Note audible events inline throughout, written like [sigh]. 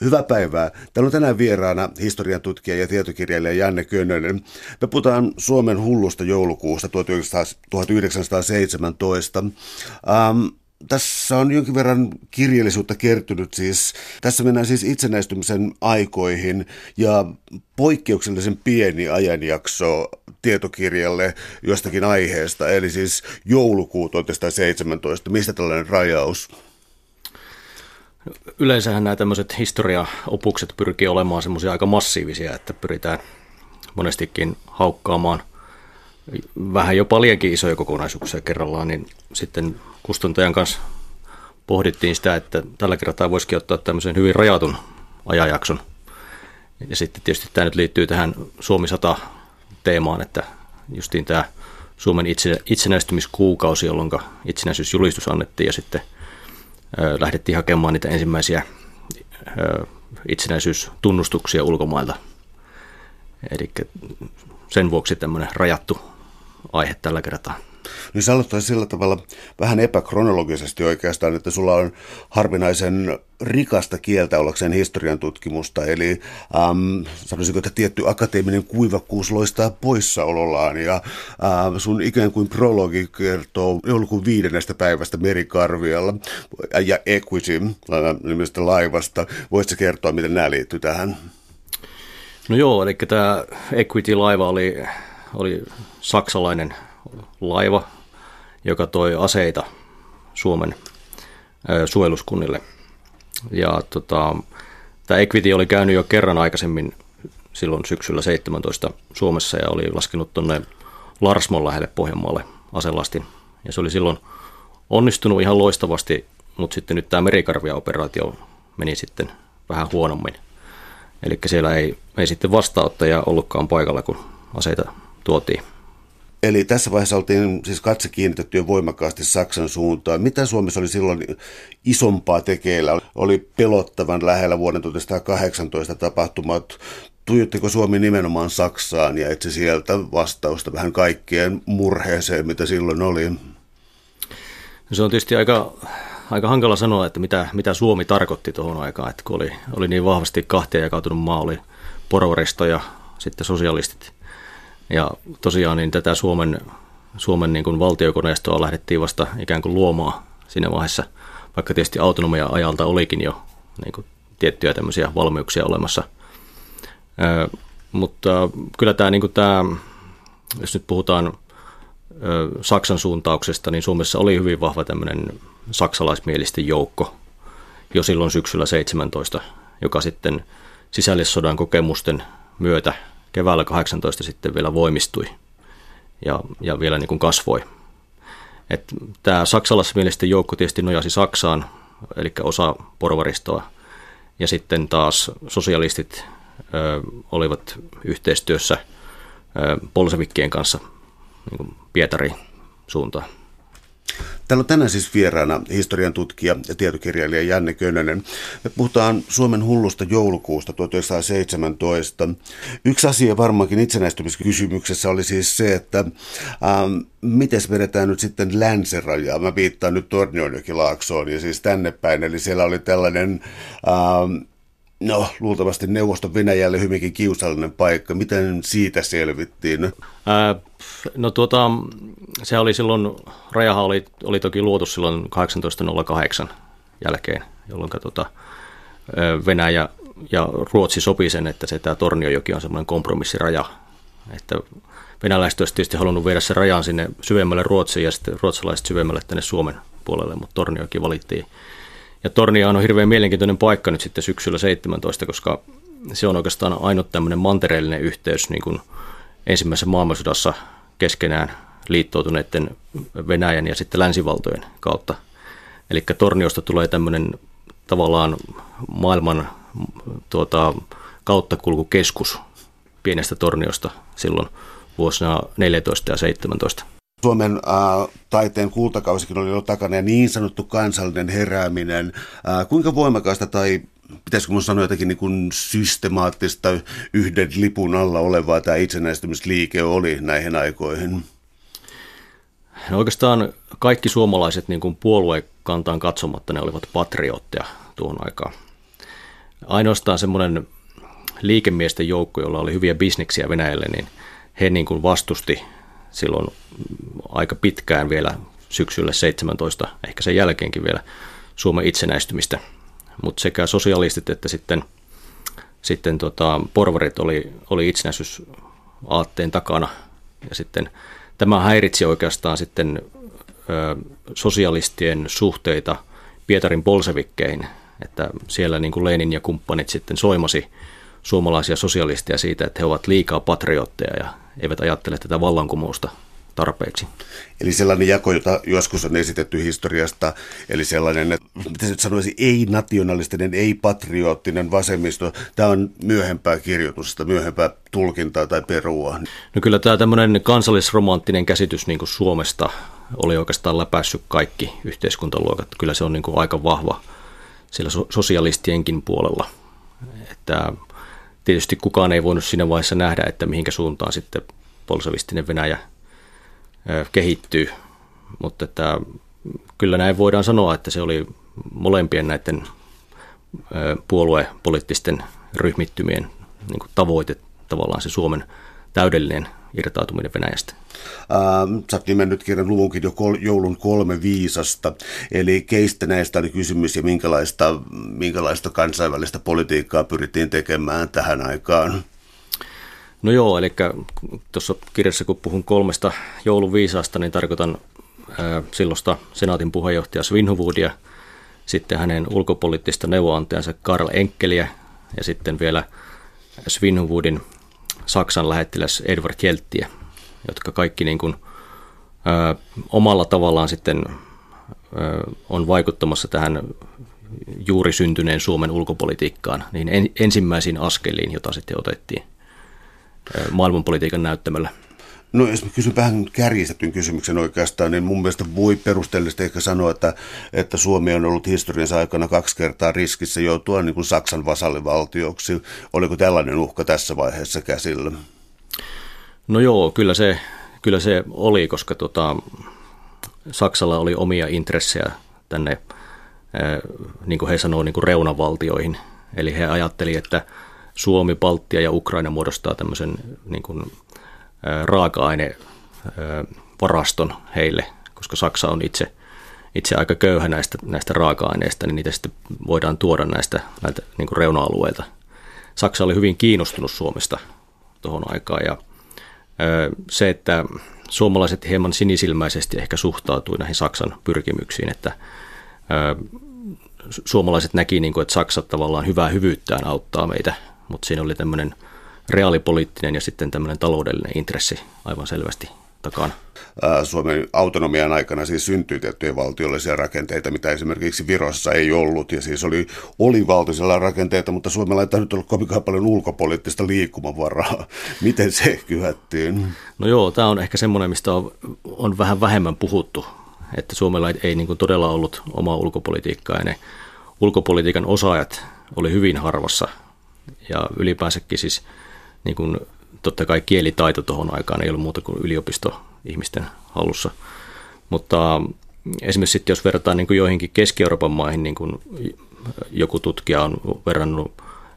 Hyvää päivää. Täällä on tänään vieraana historian tutkija ja tietokirjailija Janne Könönen. Me puhutaan Suomen hullusta joulukuusta 1917. Ähm, tässä on jonkin verran kirjallisuutta kertynyt siis. Tässä mennään siis itsenäistymisen aikoihin ja poikkeuksellisen pieni ajanjakso tietokirjalle jostakin aiheesta, eli siis joulukuu 1917. Mistä tällainen rajaus? Yleensähän nämä tämmöiset historiaopukset pyrkii olemaan semmoisia aika massiivisia, että pyritään monestikin haukkaamaan vähän jopa liiankin isoja kokonaisuuksia kerrallaan, niin sitten kustantajan kanssa pohdittiin sitä, että tällä kertaa voisikin ottaa tämmöisen hyvin rajatun ajanjakson. Ja sitten tietysti tämä nyt liittyy tähän Suomi 100 teemaan, että justiin tämä Suomen itse, itsenäistymiskuukausi, jolloin itsenäisyysjulistus annettiin ja sitten – lähdettiin hakemaan niitä ensimmäisiä itsenäisyystunnustuksia ulkomailta. Eli sen vuoksi tämmöinen rajattu aihe tällä kertaa niin sä aloittaa sillä tavalla vähän epäkronologisesti oikeastaan, että sulla on harvinaisen rikasta kieltä ollakseen historian tutkimusta, eli ähm, sanoisinko, että tietty akateeminen kuivakkuus loistaa poissaolollaan, ja ähm, sun ikään kuin prologi kertoo joulukuun viidennestä päivästä Merikarvialla ja Equity nimestä laivasta. Voisitko kertoa, miten nämä liittyy tähän? No joo, eli tämä Equity-laiva oli, oli saksalainen laiva, joka toi aseita Suomen suojeluskunnille. Ja tota, tämä Equity oli käynyt jo kerran aikaisemmin silloin syksyllä 17 Suomessa ja oli laskenut tuonne Larsmon lähelle Pohjanmaalle aselastin. Ja se oli silloin onnistunut ihan loistavasti, mutta sitten nyt tämä merikarvia-operaatio meni sitten vähän huonommin. Eli siellä ei, ei sitten vastaanottaja ollutkaan paikalla, kun aseita tuotiin. Eli tässä vaiheessa oltiin siis katse kiinnitetty jo voimakkaasti Saksan suuntaan. Mitä Suomessa oli silloin isompaa tekeillä? Oli pelottavan lähellä vuoden 1918 tapahtumat. Tuijottiko Suomi nimenomaan Saksaan ja etsi sieltä vastausta vähän kaikkeen murheeseen, mitä silloin oli? Se on tietysti aika, aika hankala sanoa, että mitä, mitä Suomi tarkoitti tuohon aikaan, että kun oli, oli niin vahvasti kahtia jakautunut maa, oli porvaristo ja sitten sosialistit – ja tosiaan niin tätä Suomen, Suomen niin kuin valtiokoneistoa lähdettiin vasta ikään kuin luomaan siinä vaiheessa, vaikka tietysti autonomia ajalta olikin jo niin kuin tiettyjä tämmöisiä valmiuksia olemassa. Ö, mutta kyllä tämä, niin kuin tämä, jos nyt puhutaan ö, Saksan suuntauksesta, niin Suomessa oli hyvin vahva tämmöinen saksalaismielisten joukko jo silloin syksyllä 17, joka sitten sisällissodan kokemusten myötä keväällä 18 sitten vielä voimistui ja, ja vielä niin kuin kasvoi. Et tämä saksalaismielisten joukko tietysti nojasi Saksaan, eli osa porvaristoa, ja sitten taas sosialistit ö, olivat yhteistyössä ö, polsevikkien kanssa niin kuin Pietariin suuntaan. Täällä on tänään siis vieraana historian tutkija ja tietokirjailija Janne Könönen. Me puhutaan Suomen hullusta joulukuusta 1917. Yksi asia varmaankin itsenäistymiskysymyksessä oli siis se, että ähm, miten vedetään nyt sitten länsirajaa. Mä viittaan nyt Tornionjokilaaksoon ja siis tänne päin. Eli siellä oli tällainen ähm, No, luultavasti neuvoston Venäjälle hyvinkin kiusallinen paikka. Miten siitä selvittiin? Ää, no tuota, se oli silloin, rajahan oli, oli toki luotu silloin 1808 jälkeen, jolloin tuota, Venäjä ja Ruotsi sopi sen, että se tämä Torniojoki on semmoinen kompromissiraja, että venäläiset olisivat tietysti halunnut viedä sen rajan sinne syvemmälle Ruotsiin ja sitten ruotsalaiset syvemmälle tänne Suomen puolelle, mutta Torniojoki valittiin ja Tornia on hirveän mielenkiintoinen paikka nyt sitten syksyllä 17, koska se on oikeastaan ainut tämmöinen mantereellinen yhteys niin kuin ensimmäisessä maailmansodassa keskenään liittoutuneiden Venäjän ja sitten länsivaltojen kautta. Eli Torniosta tulee tämmöinen tavallaan maailman tuota, kauttakulkukeskus pienestä Torniosta silloin vuosina 14 ja 17. Suomen äh, taiteen kultakausikin oli jo takana ja niin sanottu kansallinen herääminen. Äh, kuinka voimakasta tai pitäisikö minun sanoa jotakin niin kuin systemaattista yhden lipun alla olevaa tämä itsenäistymisliike oli näihin aikoihin? No oikeastaan kaikki suomalaiset niin kuin puoluekantaan katsomatta ne olivat patriotteja tuohon aikaan. ainoastaan semmoinen liikemiesten joukko, jolla oli hyviä bisneksiä Venäjälle, niin he niin kuin vastusti silloin aika pitkään vielä syksyllä 17, ehkä sen jälkeenkin vielä Suomen itsenäistymistä. Mutta sekä sosialistit että sitten, sitten tota, porvarit oli, oli itsenäisyysaatteen takana. Ja sitten tämä häiritsi oikeastaan sitten ö, sosialistien suhteita Pietarin bolsevikkeihin, että siellä niin kuin Lenin ja kumppanit sitten soimasi suomalaisia sosialisteja siitä, että he ovat liikaa patriotteja ja eivät ajattele tätä vallankumousta tarpeeksi. Eli sellainen jako, jota joskus on esitetty historiasta, eli sellainen, että miten nyt sanoisi, ei-nationalistinen, ei-patriottinen vasemmisto, tämä on myöhempää kirjoitusta, myöhempää tulkintaa tai perua. No kyllä tämä tämmöinen kansallisromanttinen käsitys niin kuin Suomesta oli oikeastaan läpäissyt kaikki yhteiskuntaluokat. Kyllä se on niin kuin aika vahva siellä sosialistienkin puolella. Että tietysti kukaan ei voinut siinä vaiheessa nähdä, että mihinkä suuntaan sitten polsevistinen Venäjä kehittyy. Mutta että kyllä näin voidaan sanoa, että se oli molempien näiden puoluepoliittisten ryhmittymien niin tavoite tavallaan se Suomen täydellinen irtautuminen Venäjästä. Ähm, sä oot nimennyt kirjan luvunkin jo kol, joulun kolme viisasta, eli keistä näistä oli kysymys ja minkälaista, minkälaista kansainvälistä politiikkaa pyrittiin tekemään tähän aikaan? No joo, eli tuossa kirjassa kun puhun kolmesta joulun viisasta, niin tarkoitan ää, silloista senaatin puheenjohtaja Svinhuvoodia, sitten hänen ulkopoliittista neuvoantajansa Karl Enkeliä ja sitten vielä Svinhuvoodin Saksan lähettiläs Edward Jelttiä, jotka kaikki niin kuin, ö, omalla tavallaan sitten ö, on vaikuttamassa tähän juuri syntyneen Suomen ulkopolitiikkaan, niin en, ensimmäisiin askeliin, jota sitten otettiin maailmanpolitiikan näyttämällä. No jos mä kysyn vähän kärjistetyn kysymyksen oikeastaan, niin mun mielestä voi perusteellisesti ehkä sanoa, että, että Suomi on ollut historiansa aikana kaksi kertaa riskissä joutua niin kuin Saksan vasallivaltioksi. Oliko tällainen uhka tässä vaiheessa käsillä? No joo, kyllä se, kyllä se oli, koska tota, Saksalla oli omia intressejä tänne, niin kuin he sanoo, niin kuin reunavaltioihin. Eli he ajatteli, että Suomi, Baltia ja Ukraina muodostaa tämmöisen niin kuin, raaka-ainevaraston heille, koska Saksa on itse, itse aika köyhä näistä, näistä raaka-aineista, niin niitä sitten voidaan tuoda näistä näiltä niin reuna-alueilta. Saksa oli hyvin kiinnostunut Suomesta tuohon aikaan ja se, että suomalaiset hieman sinisilmäisesti ehkä suhtautui näihin Saksan pyrkimyksiin, että suomalaiset näki, niin kuin, että Saksa tavallaan hyvää hyvyyttään auttaa meitä, mutta siinä oli tämmöinen – reaalipoliittinen ja sitten tämmöinen taloudellinen intressi aivan selvästi takana. Suomen autonomian aikana siis syntyi tiettyjä valtiollisia rakenteita, mitä esimerkiksi Virossa ei ollut. Ja siis oli, oli valtiosella rakenteita, mutta Suomella ei nyt ollut kovinkaan paljon ulkopoliittista liikkumavaraa. [laughs] Miten se kyhättiin? No joo, tämä on ehkä semmoinen, mistä on, on vähän vähemmän puhuttu. Että Suomella ei, ei niin kuin todella ollut omaa ulkopolitiikkaa ja ne ulkopolitiikan osaajat oli hyvin harvassa. Ja ylipäänsäkin siis niin kuin, totta kai kielitaito tuohon aikaan ei ollut muuta kuin yliopistoihmisten hallussa. Mutta esimerkiksi sitten jos verrataan niin kuin joihinkin Keski-Euroopan maihin, niin kuin joku tutkija on verrannut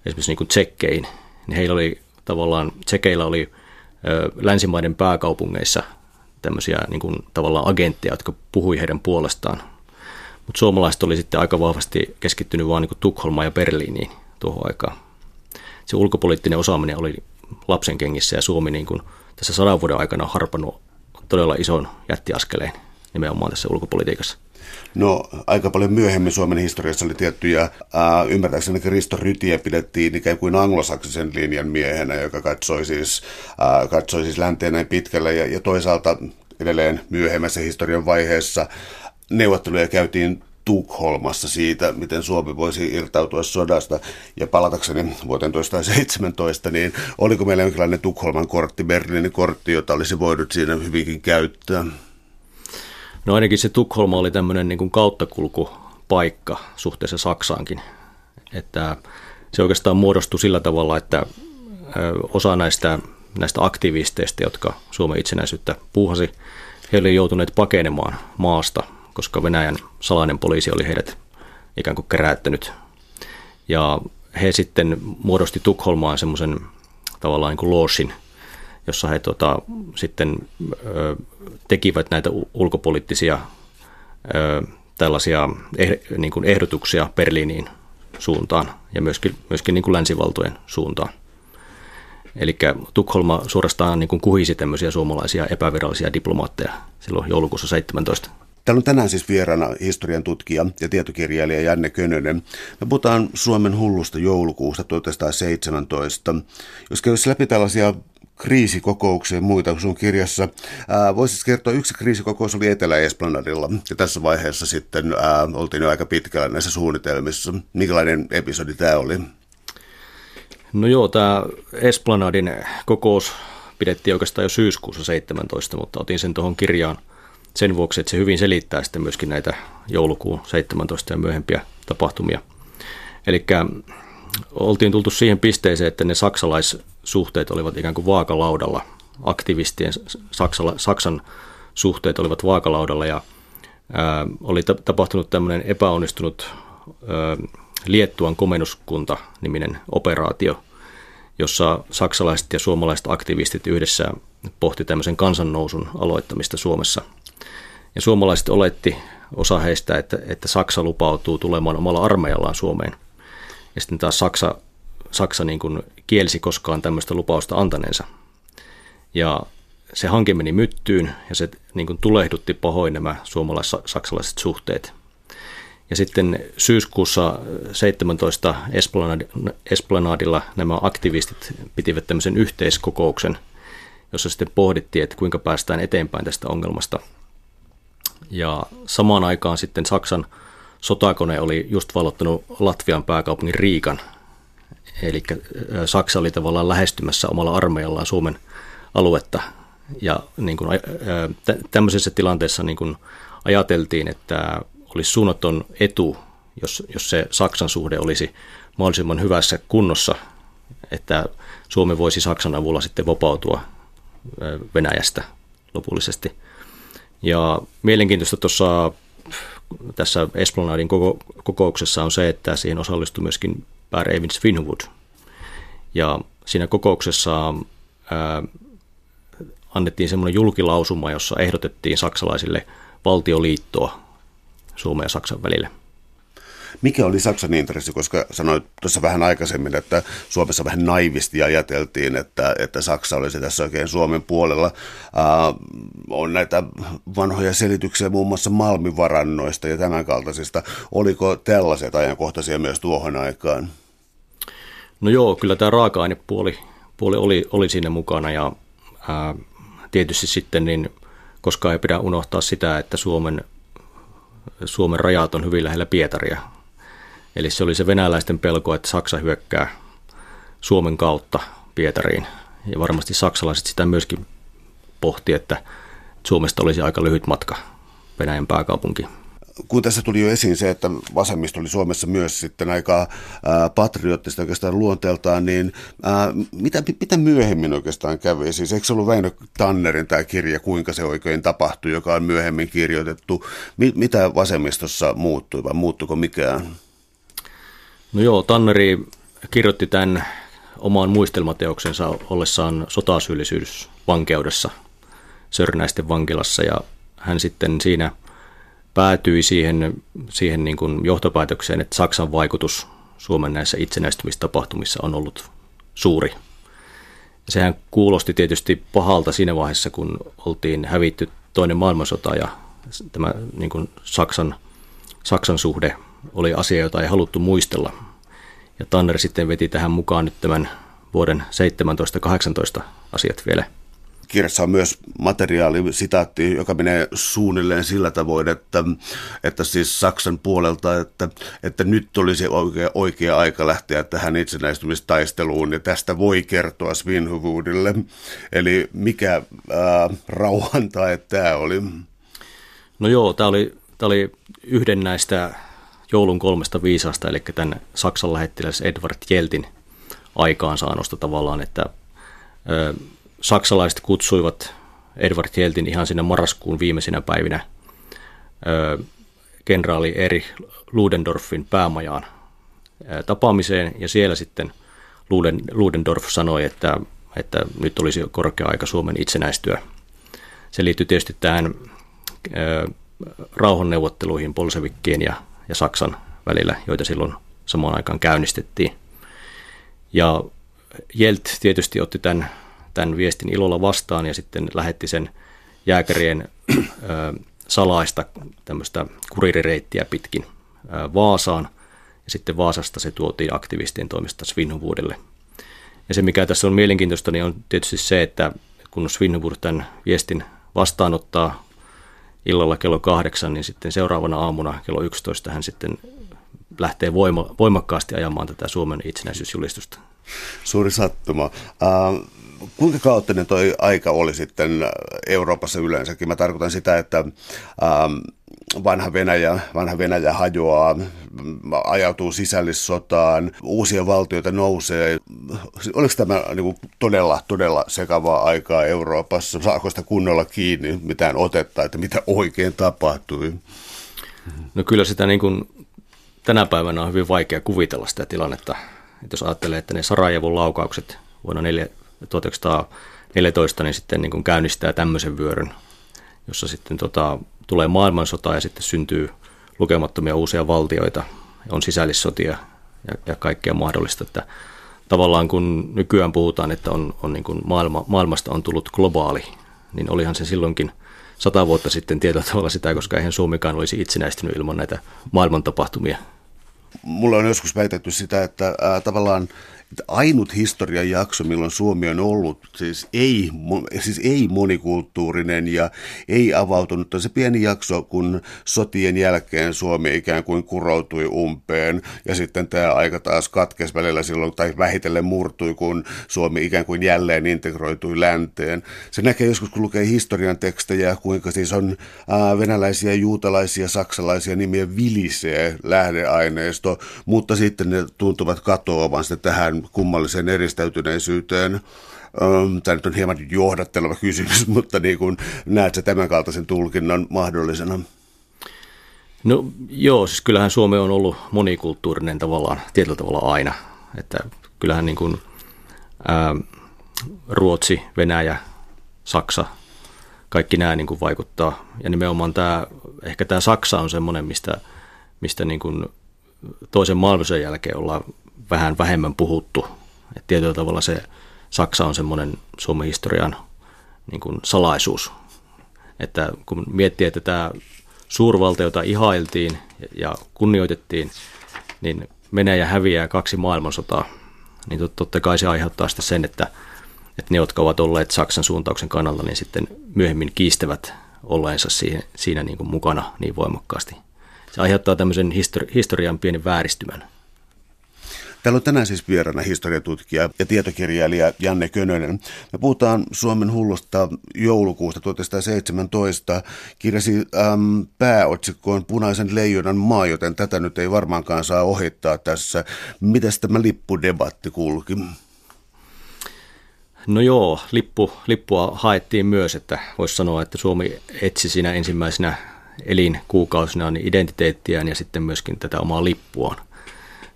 esimerkiksi niin kuin tsekkeihin, niin heillä oli tavallaan, tsekeillä oli länsimaiden pääkaupungeissa tämmöisiä niin kuin, tavallaan agentteja, jotka puhui heidän puolestaan. Mutta suomalaiset oli sitten aika vahvasti keskittynyt vain niin Tukholmaan ja Berliiniin tuohon aikaan. Se ulkopoliittinen osaaminen oli lapsen kengissä ja Suomi niin kuin tässä sadan vuoden aikana on harpannut todella ison jättiaskeleen nimenomaan tässä ulkopolitiikassa. No aika paljon myöhemmin Suomen historiassa oli tiettyjä, ää, ymmärtääkseni Kristo Rytiä pidettiin ikään kuin anglosaksisen linjan miehenä, joka katsoi siis, ää, katsoi siis länteen näin pitkälle ja, ja toisaalta edelleen myöhemmässä historian vaiheessa neuvotteluja käytiin Tukholmassa siitä, miten Suomi voisi irtautua sodasta. Ja palatakseni vuoteen 1917, niin oliko meillä jonkinlainen Tukholman kortti, Berliinin kortti, jota olisi voinut siinä hyvinkin käyttää? No ainakin se Tukholma oli tämmöinen niin kuin kauttakulkupaikka suhteessa Saksaankin. Että se oikeastaan muodostui sillä tavalla, että osa näistä, näistä aktivisteista, jotka Suomen itsenäisyyttä puuhasi, he olivat joutuneet pakenemaan maasta – koska Venäjän salainen poliisi oli heidät ikään kuin keräyttänyt. Ja he sitten muodosti Tukholmaan semmoisen tavallaan niin kuin loosin, jossa he tota, sitten ö, tekivät näitä ulkopoliittisia ö, tällaisia eh, niin kuin ehdotuksia Berliiniin suuntaan ja myöskin, myöskin niin kuin länsivaltojen suuntaan. Eli Tukholma suorastaan niin kuin kuhisi tämmöisiä suomalaisia epävirallisia diplomaatteja silloin joulukuussa 17. Täällä on tänään siis vieraana historian tutkija ja tietokirjailija Janne Könönen. Me puhutaan Suomen hullusta joulukuusta 1917. Jos kävisi läpi tällaisia kriisikokouksia ja muita sun kirjassa. Voisitko kertoa, yksi kriisikokous oli Etelä-Esplanadilla ja tässä vaiheessa sitten ää, oltiin jo aika pitkällä näissä suunnitelmissa. Minkälainen episodi tämä oli? No joo, tämä Esplanadin kokous pidettiin oikeastaan jo syyskuussa 17, mutta otin sen tuohon kirjaan sen vuoksi, että se hyvin selittää sitten myöskin näitä joulukuun 17 ja myöhempiä tapahtumia. Eli oltiin tultu siihen pisteeseen, että ne saksalaissuhteet olivat ikään kuin vaakalaudalla. Aktivistien Saksala, Saksan suhteet olivat vaakalaudalla ja ää, oli tapahtunut tämmöinen epäonnistunut ää, Liettuan komennuskunta-niminen operaatio, jossa saksalaiset ja suomalaiset aktivistit yhdessä pohti tämmöisen kansannousun aloittamista Suomessa. Ja suomalaiset oletti osa heistä, että, että Saksa lupautuu tulemaan omalla armeijallaan Suomeen. Ja sitten taas Saksa, Saksa niin kuin kielsi koskaan tämmöistä lupausta antaneensa. Ja se hanke meni myttyyn ja se niin kuin tulehdutti pahoin nämä suomalais-saksalaiset suhteet – ja sitten syyskuussa 17 Esplanadilla nämä aktivistit pitivät tämmöisen yhteiskokouksen, jossa sitten pohdittiin, että kuinka päästään eteenpäin tästä ongelmasta. Ja samaan aikaan sitten Saksan sotakone oli just valottanut Latvian pääkaupungin Riikan. Eli Saksa oli tavallaan lähestymässä omalla armeijallaan Suomen aluetta. Ja niin kuin, tämmöisessä tilanteessa niin kuin ajateltiin, että olisi suunnaton etu, jos, jos se Saksan suhde olisi mahdollisimman hyvässä kunnossa, että Suomi voisi Saksan avulla sitten vapautua Venäjästä lopullisesti. Ja mielenkiintoista tuossa tässä Esplanadin koko, kokouksessa on se, että siihen osallistui myöskin Per Evans Finwood. Ja siinä kokouksessa ää, annettiin semmoinen julkilausuma, jossa ehdotettiin saksalaisille valtioliittoa Suomen ja Saksan välillä. Mikä oli Saksan intressi, koska sanoit tuossa vähän aikaisemmin, että Suomessa vähän naivisti ajateltiin, että, että Saksa olisi tässä oikein Suomen puolella. Äh, on näitä vanhoja selityksiä muun muassa malmivarannoista ja tämän kaltaisista. Oliko tällaiset ajankohtaisia myös tuohon aikaan? No joo, kyllä tämä raaka-ainepuoli puoli oli, oli siinä mukana ja ää, tietysti sitten niin koska ei pidä unohtaa sitä, että Suomen Suomen rajat on hyvin lähellä Pietaria. Eli se oli se venäläisten pelko, että Saksa hyökkää Suomen kautta Pietariin. Ja varmasti saksalaiset sitä myöskin pohti, että Suomesta olisi aika lyhyt matka Venäjän pääkaupunki kun tässä tuli jo esiin se, että vasemmisto oli Suomessa myös sitten aika ää, patriottista oikeastaan luonteeltaan, niin ää, mitä, mitä myöhemmin oikeastaan kävi? Siis eikö se ollut Väinö Tannerin tämä kirja, kuinka se oikein tapahtui, joka on myöhemmin kirjoitettu? Mi, mitä vasemmistossa muuttui vai muuttuko mikään? No joo, Tanneri kirjoitti tämän omaan muistelmateoksensa ollessaan sotasyyllisyys vankeudessa Sörnäisten vankilassa ja hän sitten siinä – päätyi siihen, siihen niin kuin johtopäätökseen, että Saksan vaikutus Suomen näissä itsenäistymistapahtumissa on ollut suuri. Sehän kuulosti tietysti pahalta siinä vaiheessa, kun oltiin hävitty toinen maailmansota ja tämä niin kuin Saksan, Saksan suhde oli asia, jota ei haluttu muistella. Ja Tanner sitten veti tähän mukaan nyt tämän vuoden 17-18 asiat vielä – kirjassa on myös materiaali, sitaatti, joka menee suunnilleen sillä tavoin, että, että siis Saksan puolelta, että, että nyt olisi oikea, oikea aika lähteä tähän itsenäistymistaisteluun, ja tästä voi kertoa Svinhuvudille. Eli mikä ää, rauhan tai tämä oli? No joo, tämä oli, tämä oli yhden näistä joulun kolmesta viisasta, eli tämän Saksan lähettiläs Edward Jeltin aikaansaannosta tavallaan, että saksalaiset kutsuivat Edward Jeltin ihan sinne marraskuun viimeisinä päivinä kenraali Eri Ludendorffin päämajaan tapaamiseen ja siellä sitten Luden, Ludendorff sanoi, että, että nyt olisi korkea aika Suomen itsenäistyä. Se liittyy tietysti tähän rauhanneuvotteluihin Bolsevikkien ja, ja Saksan välillä, joita silloin samaan aikaan käynnistettiin. Ja Jelt tietysti otti tämän, tämän viestin ilolla vastaan ja sitten lähetti sen jääkärien [clears throat] ö, salaista tämmöistä kuririreittiä pitkin ö, Vaasaan. Ja sitten Vaasasta se tuotiin aktivistien toimesta Svinhuvuudelle. Ja se, mikä tässä on mielenkiintoista, niin on tietysti se, että kun Svinhuvud tämän viestin vastaanottaa illalla kello kahdeksan, niin sitten seuraavana aamuna kello 11 hän sitten lähtee voima, voimakkaasti ajamaan tätä Suomen itsenäisyysjulistusta. Suuri sattuma. Uh, kuinka kaoottinen toi aika oli sitten Euroopassa yleensäkin? Mä tarkoitan sitä, että uh, vanha Venäjä, vanha Venäjä hajoaa, ajautuu sisällissotaan, uusia valtioita nousee. Oliko tämä niin kuin todella, todella sekavaa aikaa Euroopassa? Saako sitä kunnolla kiinni mitään otetta, että mitä oikein tapahtui? No kyllä sitä niin kuin tänä päivänä on hyvin vaikea kuvitella sitä tilannetta. Että jos ajattelee, että ne Sarajevon laukaukset vuonna 1914 niin sitten niin kuin käynnistää tämmöisen vyöryn, jossa sitten tota, tulee maailmansota ja sitten syntyy lukemattomia uusia valtioita, on sisällissotia ja, ja kaikkea mahdollista. Että tavallaan kun nykyään puhutaan, että on, on niin kuin maailma, maailmasta on tullut globaali, niin olihan se silloinkin sata vuotta sitten tietyllä tavalla sitä, koska eihän Suomikaan olisi itsenäistynyt ilman näitä maailman tapahtumia. Mulla on joskus väitetty sitä, että ää, tavallaan ainut historian jakso, milloin Suomi on ollut siis ei, siis ei monikulttuurinen ja ei avautunut. On se pieni jakso, kun sotien jälkeen Suomi ikään kuin kuroutui umpeen ja sitten tämä aika taas katkesi välillä silloin tai vähitellen murtui, kun Suomi ikään kuin jälleen integroitui länteen. Se näkee joskus, kun lukee historian tekstejä, kuinka siis on ää, venäläisiä, juutalaisia, saksalaisia nimiä vilisee lähdeaineisto, mutta sitten ne tuntuvat katoavan sitten tähän kummalliseen eristäytyneisyyteen. Tämä nyt on hieman johdatteleva kysymys, [laughs] mutta niin kuin, näet sä tämän kaltaisen tulkinnan mahdollisena? No joo, siis kyllähän Suomi on ollut monikulttuurinen tavallaan, tietyllä tavalla aina. Että kyllähän niin kuin, ää, Ruotsi, Venäjä, Saksa, kaikki nämä niin kuin vaikuttaa. Ja nimenomaan tämä, ehkä tämä Saksa on semmoinen, mistä, mistä niin kuin toisen maailmansodan jälkeen ollaan vähän vähemmän puhuttu. Et tietyllä tavalla se Saksa on semmoinen Suomen historian niin kuin salaisuus. Että kun miettii, että tämä suurvalta, jota ihailtiin ja kunnioitettiin, niin Venäjä häviää kaksi maailmansotaa, niin totta kai se aiheuttaa sitten sen, että, että ne, jotka ovat olleet Saksan suuntauksen kannalla, niin sitten myöhemmin kiistävät olleensa siihen, siinä niin kuin mukana niin voimakkaasti. Se aiheuttaa tämmöisen histori- historian pienen vääristymän. Täällä on tänään siis vieraana historiatutkija ja tietokirjailija Janne Könönen. Me puhutaan Suomen hullusta joulukuusta 1917. Kirjasi äm, pääotsikkoon Punaisen leijonan maa, joten tätä nyt ei varmaankaan saa ohittaa tässä. Mitäs tämä lippudebatti kulki? No joo, lippu, lippua haettiin myös, että voisi sanoa, että Suomi etsi siinä ensimmäisenä elinkuukausina identiteettiään ja sitten myöskin tätä omaa lippuaan.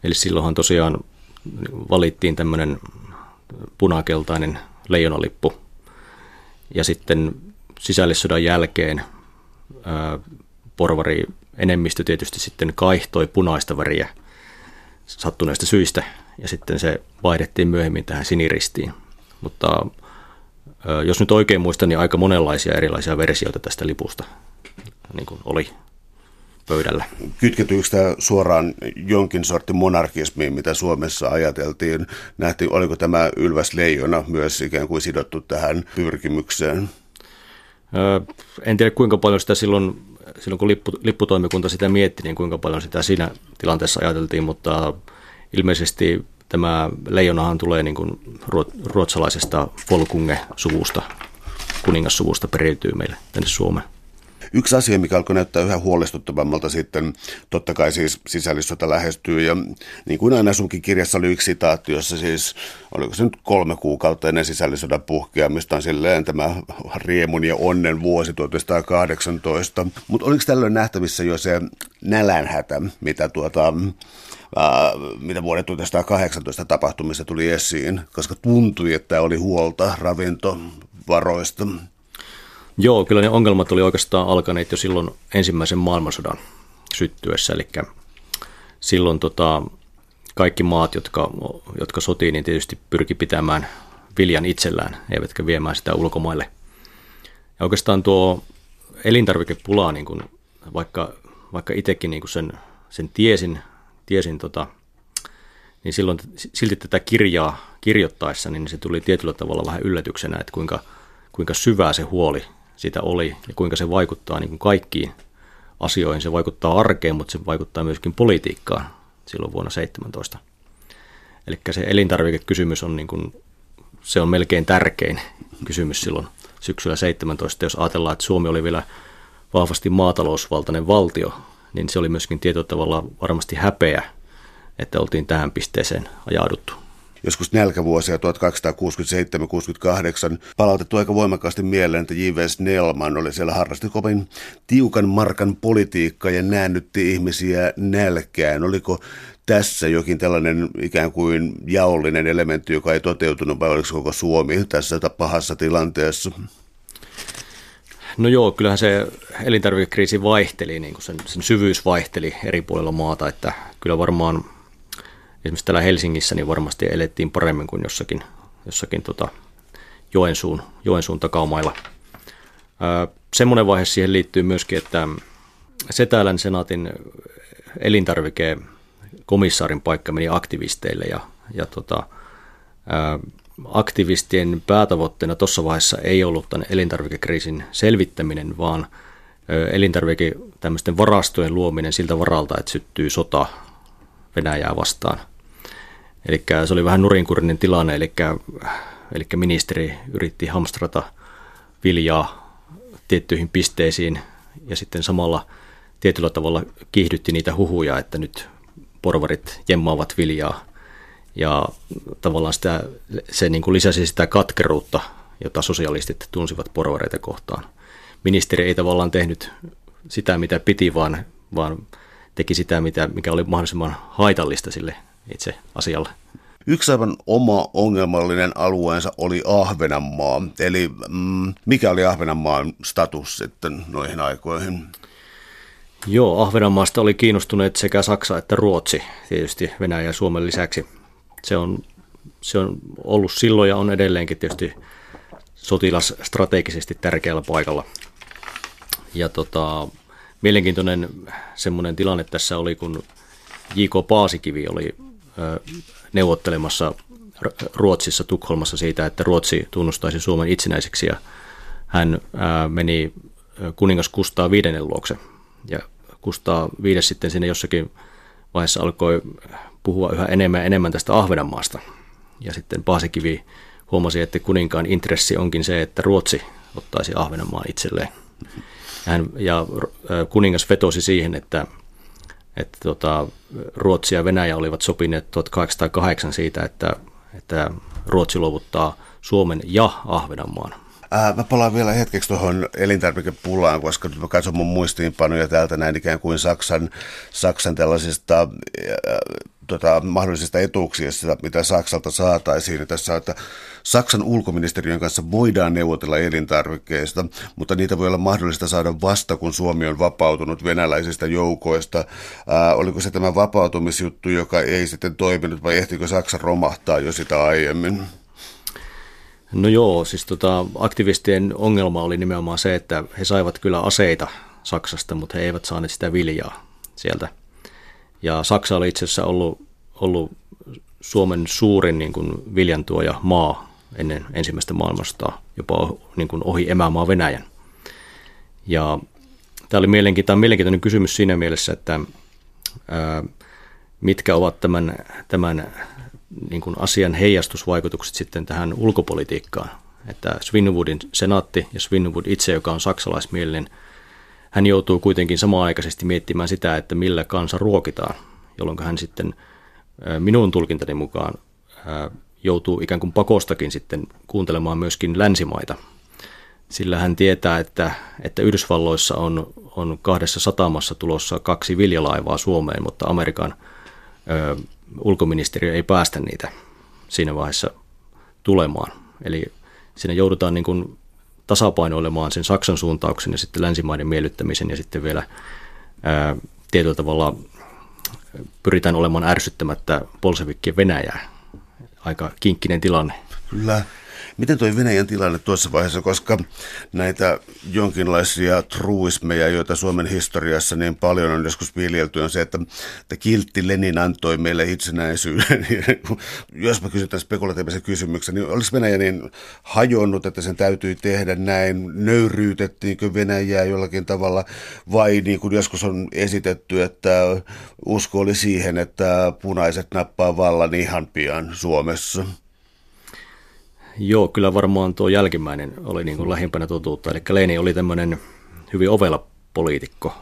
Eli silloinhan tosiaan valittiin tämmöinen punakeltainen leijonalippu. Ja sitten sisällissodan jälkeen ää, porvari enemmistö tietysti sitten kaihtoi punaista väriä sattuneista syistä, ja sitten se vaihdettiin myöhemmin tähän siniristiin. Mutta jos nyt oikein muistan, niin aika monenlaisia erilaisia versioita tästä lipusta niin kuin oli pöydällä. Kytketyykö tämä suoraan jonkin sortti monarkismiin, mitä Suomessa ajateltiin? Nähtiin, oliko tämä Ylväs Leijona myös ikään kuin sidottu tähän pyrkimykseen? En tiedä kuinka paljon sitä silloin, silloin kun lippu, lipputoimikunta sitä mietti, niin kuinka paljon sitä siinä tilanteessa ajateltiin, mutta ilmeisesti tämä leijonahan tulee niin kuin ruotsalaisesta Folkunge-suvusta, kuningassuvusta periytyy meille tänne Suomeen. Yksi asia, mikä alkoi näyttää yhä huolestuttavammalta sitten, totta kai siis sisällissota lähestyy ja niin kuin aina sunkin kirjassa oli yksi sitaatti, jossa siis, oliko se nyt kolme kuukautta ennen sisällissodan puhkeamista on silleen tämä riemun ja onnen vuosi 1918, mutta oliko tällöin nähtävissä jo se nälänhätä, mitä tuota, mitä vuoden 1918 tapahtumissa tuli esiin, koska tuntui, että oli huolta ravintovaroista. Joo, kyllä ne ongelmat oli oikeastaan alkaneet jo silloin ensimmäisen maailmansodan syttyessä, eli silloin tota, kaikki maat, jotka, jotka sotiin, niin tietysti pyrki pitämään viljan itsellään, eivätkä viemään sitä ulkomaille. Ja oikeastaan tuo elintarvikepula, niin kuin, vaikka, vaikka itsekin niin sen, sen tiesin, tiesin tota, niin silloin silti tätä kirjaa kirjoittaessa, niin se tuli tietyllä tavalla vähän yllätyksenä, että kuinka, kuinka syvää se huoli siitä oli ja kuinka se vaikuttaa niin kuin kaikkiin asioihin. Se vaikuttaa arkeen, mutta se vaikuttaa myöskin politiikkaan silloin vuonna 17. Eli se elintarvikekysymys on, niin kuin, se on melkein tärkein kysymys silloin syksyllä 17. Jos ajatellaan, että Suomi oli vielä vahvasti maatalousvaltainen valtio, niin se oli myöskin tietyllä tavalla varmasti häpeä, että oltiin tähän pisteeseen ajauduttu joskus nälkävuosia 1267-68 palautettu aika voimakkaasti mieleen, että J.V. Snellman oli siellä harrasti kovin tiukan markan politiikkaa ja näännytti ihmisiä nälkään. Oliko tässä jokin tällainen ikään kuin jaollinen elementti, joka ei toteutunut, vai oliko koko Suomi tässä pahassa tilanteessa? No joo, kyllähän se elintarvikekriisi vaihteli, niin kuin sen, sen syvyys vaihteli eri puolilla maata, että kyllä varmaan esimerkiksi täällä Helsingissä niin varmasti elettiin paremmin kuin jossakin, jossakin tota Joensuun, Joensuun takaumailla. semmoinen vaihe siihen liittyy myöskin, että Setälän senaatin elintarvike komissaarin paikka meni aktivisteille ja, ja tota, ää, aktivistien päätavoitteena tuossa vaiheessa ei ollut tämän elintarvikekriisin selvittäminen, vaan elintarvike varastojen luominen siltä varalta, että syttyy sota Venäjää vastaan. Eli se oli vähän nurinkurinen tilanne, eli, eli ministeri yritti hamstrata viljaa tiettyihin pisteisiin ja sitten samalla tietyllä tavalla kiihdytti niitä huhuja, että nyt porvarit jemmaavat viljaa ja tavallaan sitä, se niin kuin lisäsi sitä katkeruutta, jota sosialistit tunsivat porvareita kohtaan. Ministeri ei tavallaan tehnyt sitä, mitä piti, vaan, vaan teki sitä, mitä, mikä oli mahdollisimman haitallista sille itse asialle. Yksi aivan oma ongelmallinen alueensa oli Ahvenanmaa. Eli mm, mikä oli Ahvenanmaan status sitten noihin aikoihin? Joo, Ahvenanmaasta oli kiinnostuneet sekä Saksa että Ruotsi, tietysti Venäjä ja Suomen lisäksi. Se on, se on ollut silloin ja on edelleenkin tietysti sotilasstrategisesti tärkeällä paikalla. Ja tota, mielenkiintoinen semmoinen tilanne tässä oli, kun J.K. Paasikivi oli neuvottelemassa Ruotsissa Tukholmassa siitä, että Ruotsi tunnustaisi Suomen itsenäiseksi ja hän meni kuningas Kustaa viidennen luokse ja Kustaa viides sitten sinne jossakin vaiheessa alkoi puhua yhä enemmän ja enemmän tästä Ahvenanmaasta. Ja sitten Paasikivi huomasi, että kuninkaan intressi onkin se, että Ruotsi ottaisi Ahvenanmaan itselleen. Hän, ja kuningas vetosi siihen, että, että tota, Ruotsi ja Venäjä olivat sopineet 1808 siitä, että, että Ruotsi luovuttaa Suomen ja Ahvenanmaan Ää, mä palaan vielä hetkeksi tuohon elintarvikepulaan, koska mä katson mun muistiinpanoja täältä näin ikään kuin Saksan, Saksan tällaisista ää, tota, mahdollisista etuuksista, mitä Saksalta saataisiin. Ja tässä on, että Saksan ulkoministeriön kanssa voidaan neuvotella elintarvikkeista, mutta niitä voi olla mahdollista saada vasta, kun Suomi on vapautunut venäläisistä joukoista. Ää, oliko se tämä vapautumisjuttu, joka ei sitten toiminut, vai ehtikö Saksa romahtaa jo sitä aiemmin? No joo, siis tota, aktivistien ongelma oli nimenomaan se, että he saivat kyllä aseita Saksasta, mutta he eivät saaneet sitä viljaa sieltä. Ja Saksa oli itse asiassa ollut, ollut Suomen suurin niin kuin viljantuoja maa ennen ensimmäistä maailmasta, jopa niin kuin ohi emämaa Venäjän. Ja tämä oli mielenkiintoinen, mielenkiintoinen kysymys siinä mielessä, että ää, mitkä ovat tämän, tämän niin kuin asian heijastusvaikutukset sitten tähän ulkopolitiikkaan. Että Svinwoodin senaatti ja Svinwood itse, joka on saksalaismielinen hän joutuu kuitenkin samaan aikaisesti miettimään sitä, että millä kansa ruokitaan, jolloin hän sitten minun tulkintani mukaan joutuu ikään kuin pakostakin sitten kuuntelemaan myöskin länsimaita. Sillä hän tietää, että, että Yhdysvalloissa on, on kahdessa satamassa tulossa kaksi viljalaivaa Suomeen, mutta Amerikan ulkoministeriö ei päästä niitä siinä vaiheessa tulemaan. Eli siinä joudutaan niin kuin tasapainoilemaan sen Saksan suuntauksen ja sitten länsimaiden miellyttämisen ja sitten vielä ää, tietyllä tavalla pyritään olemaan ärsyttämättä bolsevikkien Venäjää. Aika kinkkinen tilanne. Kyllä. Miten tuo Venäjän tilanne tuossa vaiheessa, koska näitä jonkinlaisia truismeja, joita Suomen historiassa niin paljon on joskus viljelty, on se, että, että kiltti Lenin antoi meille itsenäisyyden. [laughs] Jos mä kysyn tämän spekulatiivisen kysymyksen, niin olisi Venäjä niin hajonnut, että sen täytyy tehdä näin? Nöyryytettiinkö Venäjää jollakin tavalla vai niin kuin joskus on esitetty, että usko oli siihen, että punaiset nappaa vallan ihan pian Suomessa? Joo, kyllä varmaan tuo jälkimmäinen oli niin kuin lähimpänä totuutta. Eli Leini oli tämmöinen hyvin ovela poliitikko.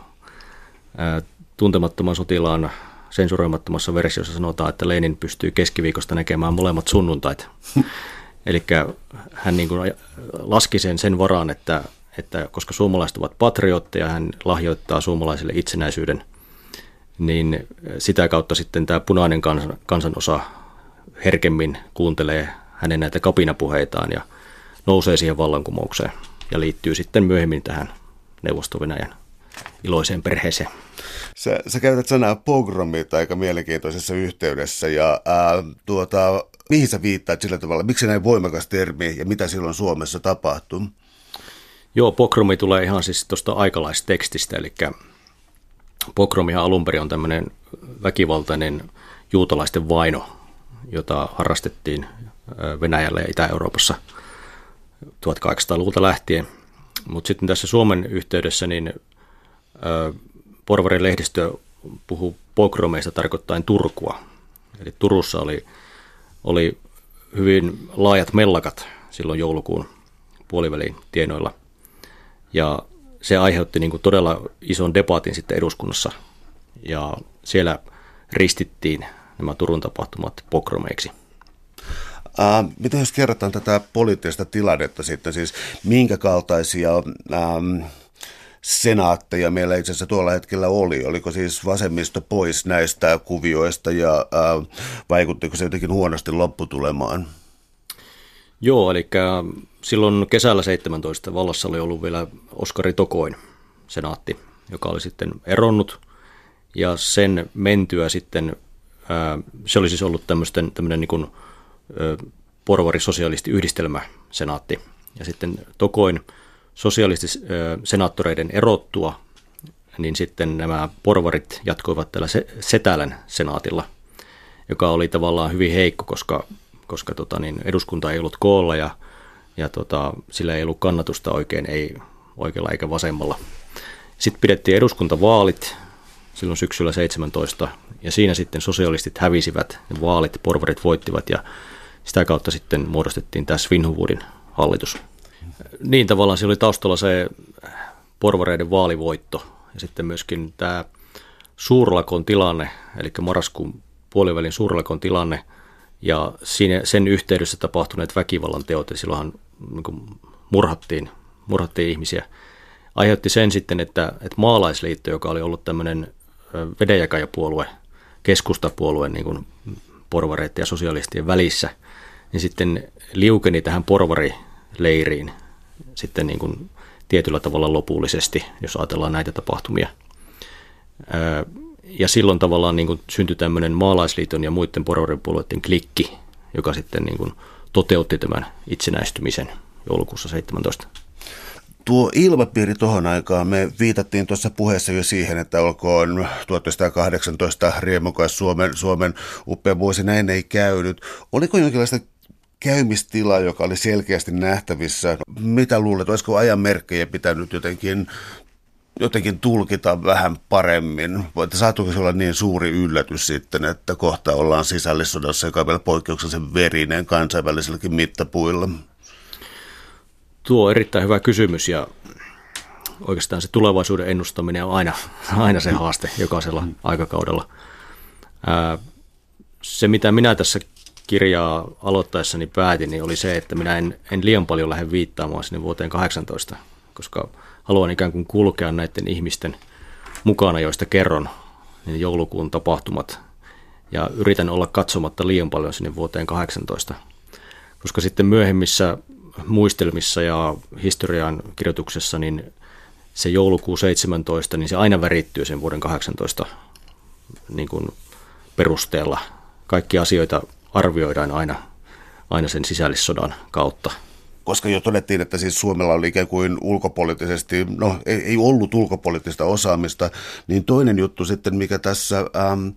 Tuntemattoman sotilaan sensuroimattomassa versiossa sanotaan, että Lenin pystyy keskiviikosta näkemään molemmat sunnuntait. [laughs] Eli hän niin kuin laski sen sen varaan, että, että koska suomalaiset ovat patriotteja, hän lahjoittaa suomalaisille itsenäisyyden, niin sitä kautta sitten tämä punainen kansan, kansanosa herkemmin kuuntelee hänen näitä kapinapuheitaan ja nousee siihen vallankumoukseen ja liittyy sitten myöhemmin tähän neuvosto iloiseen perheeseen. Sä, sä käytät sanaa pogromit aika mielenkiintoisessa yhteydessä ja ää, tuota, mihin sä viittaat sillä tavalla? Miksi näin voimakas termi ja mitä silloin Suomessa tapahtuu? Joo, pogromi tulee ihan siis tuosta aikalaistekstistä, eli pogromihan alun perin on tämmöinen väkivaltainen juutalaisten vaino, jota harrastettiin Venäjällä ja Itä-Euroopassa 1800-luvulta lähtien. Mutta sitten tässä Suomen yhteydessä niin Porvarin lehdistö puhuu pogromeista tarkoittain Turkua. Eli Turussa oli, oli hyvin laajat mellakat silloin joulukuun puolivälin tienoilla. Ja se aiheutti niin kuin todella ison debatin sitten eduskunnassa. Ja siellä ristittiin nämä Turun tapahtumat pokromeiksi. Äh, mitä jos kerrotaan tätä poliittista tilannetta sitten, siis minkä kaltaisia ähm, senaatteja meillä itse asiassa tuolla hetkellä oli? Oliko siis vasemmisto pois näistä kuvioista ja äh, vaikuttiko se jotenkin huonosti lopputulemaan? Joo, eli silloin kesällä 17 vallassa oli ollut vielä Oskari Tokoin senaatti, joka oli sitten eronnut ja sen mentyä sitten, se oli siis ollut tämmöinen niin kuin porvari-sosialisti-yhdistelmä senaatti. Ja sitten Tokoin sosialistisenaattoreiden erottua, niin sitten nämä porvarit jatkoivat tällä Setälän senaatilla, joka oli tavallaan hyvin heikko, koska, koska tota, niin eduskunta ei ollut koolla ja, ja tota, sillä ei ollut kannatusta oikein, ei oikealla eikä vasemmalla. Sitten pidettiin eduskuntavaalit silloin syksyllä 17, ja siinä sitten sosialistit hävisivät, ne vaalit, porvarit voittivat, ja sitä kautta sitten muodostettiin tämä Svinhuvudin hallitus. Niin tavallaan se oli taustalla se porvareiden vaalivoitto ja sitten myöskin tämä suurlakon tilanne, eli marraskuun puolivälin suurlakon tilanne ja siinä, sen yhteydessä tapahtuneet väkivallan teot, ja silloinhan niin murhattiin, murhattiin ihmisiä, aiheutti sen sitten, että, että maalaisliitto, joka oli ollut tämmöinen vedenjakajapuolue, keskustapuolue niin kuin porvareiden ja sosialistien välissä – niin sitten liukeni tähän porvarileiriin sitten niin kuin tietyllä tavalla lopullisesti, jos ajatellaan näitä tapahtumia. Ja silloin tavallaan niin kuin syntyi tämmöinen maalaisliiton ja muiden porvaripuolueiden klikki, joka sitten niin kuin toteutti tämän itsenäistymisen joulukuussa 17. Tuo ilmapiiri tuohon aikaan, me viitattiin tuossa puheessa jo siihen, että olkoon 1918 riemukas Suomen, Suomen upea vuosi, näin ei käynyt. Oliko jonkinlaista käymistila, joka oli selkeästi nähtävissä. Mitä luulet, olisiko ajan merkkejä pitänyt jotenkin jotenkin tulkita vähän paremmin? Että saatuiko se olla niin suuri yllätys sitten, että kohta ollaan sisällissodassa, joka on vielä poikkeuksellisen verinen kansainvälisilläkin mittapuilla? Tuo on erittäin hyvä kysymys ja oikeastaan se tulevaisuuden ennustaminen on aina, aina se haaste jokaisella aikakaudella. Se, mitä minä tässä kirjaa aloittaessani päätin, niin oli se, että minä en, en liian paljon lähde viittaamaan sinne vuoteen 18, koska haluan ikään kuin kulkea näiden ihmisten mukana, joista kerron niin joulukuun tapahtumat, ja yritän olla katsomatta liian paljon sinne vuoteen 18, koska sitten myöhemmissä muistelmissa ja historian kirjoituksessa, niin se joulukuu 17, niin se aina värittyy sen vuoden 18 niin kuin perusteella. Kaikki asioita arvioidaan aina, aina sen sisällissodan kautta koska jo todettiin, että siis Suomella oli ikään kuin ulkopoliittisesti, no ei, ei ollut ulkopoliittista osaamista, niin toinen juttu sitten, mikä tässä ähm,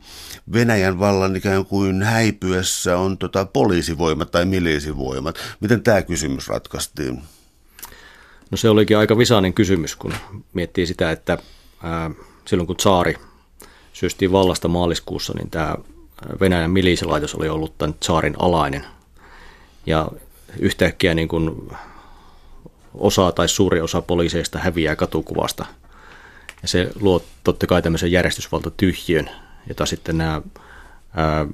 Venäjän vallan ikään kuin häipyessä on tota poliisivoimat tai milisivoimat. Miten tämä kysymys ratkaistiin? No se olikin aika visainen kysymys, kun miettii sitä, että ää, silloin kun Saari syöstiin vallasta maaliskuussa, niin tämä Venäjän miliisilaitos oli ollut tämän Saarin alainen. Ja yhtäkkiä niin kuin osa tai suuri osa poliiseista häviää katukuvasta. Ja se luo totta kai tämmöisen järjestysvaltatyhjiön, jota sitten nämä ää,